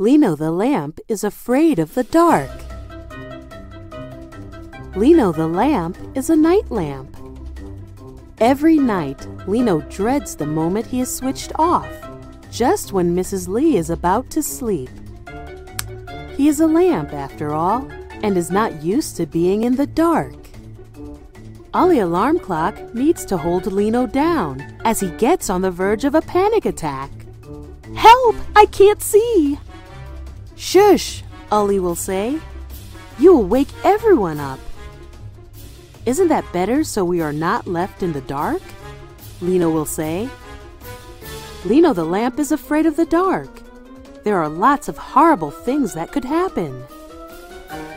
Lino the lamp is afraid of the dark. Lino the lamp is a night lamp. Every night, Lino dreads the moment he is switched off, just when Mrs. Lee is about to sleep. He is a lamp, after all, and is not used to being in the dark. Ollie Alarm Clock needs to hold Lino down as he gets on the verge of a panic attack. Help! I can't see! Shush, Ollie will say. You will wake everyone up. Isn't that better so we are not left in the dark? Lino will say. Lino the lamp is afraid of the dark. There are lots of horrible things that could happen.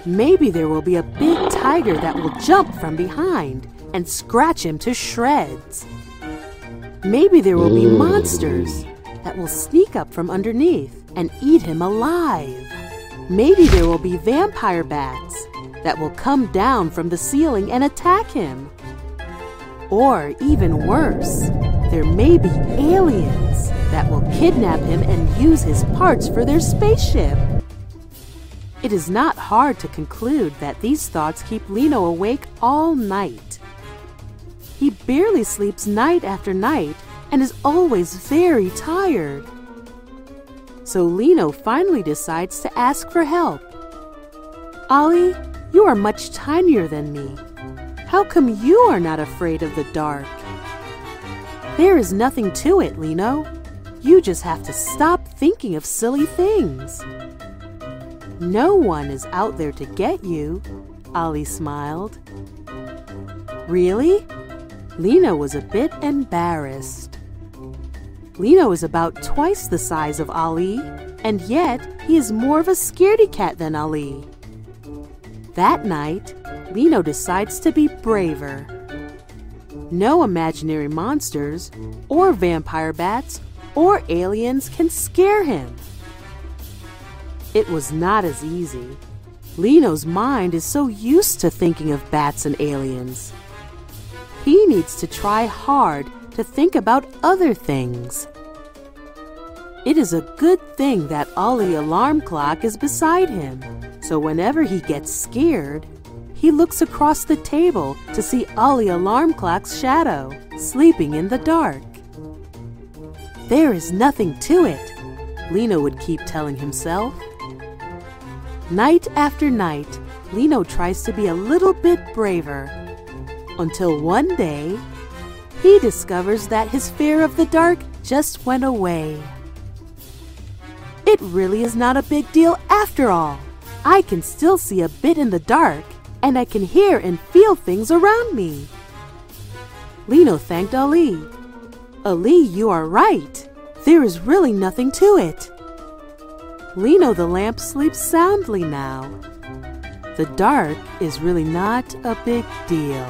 Maybe there will be a big tiger that will jump from behind and scratch him to shreds. Maybe there will be monsters that will sneak up from underneath and eat him alive. Maybe there will be vampire bats that will come down from the ceiling and attack him. Or even worse, there may be aliens that will kidnap him and use his parts for their spaceship. It is not hard to conclude that these thoughts keep Lino awake all night. He barely sleeps night after night and is always very tired. So Lino finally decides to ask for help. Ollie, you are much tinier than me. How come you are not afraid of the dark? There is nothing to it, Lino. You just have to stop thinking of silly things. No one is out there to get you, Ollie smiled. Really? Lino was a bit embarrassed. Lino is about twice the size of Ollie, and yet he is more of a scaredy cat than Ollie. That night, Lino decides to be braver. No imaginary monsters, or vampire bats, or aliens can scare him. It was not as easy. Lino's mind is so used to thinking of bats and aliens. He needs to try hard to think about other things. It is a good thing that Ollie alarm clock is beside him, so whenever he gets scared, he looks across the table to see Ollie alarm clock's shadow sleeping in the dark. There is nothing to it, Lino would keep telling himself. Night after night, Lino tries to be a little bit braver until one day he discovers that his fear of the dark just went away. It really is not a big deal after all. I can still see a bit in the dark, and I can hear and feel things around me. Lino thanked Ollie. Ollie, you are right. There is really nothing to it. Lino the lamp sleeps soundly now. The dark is really not a big deal.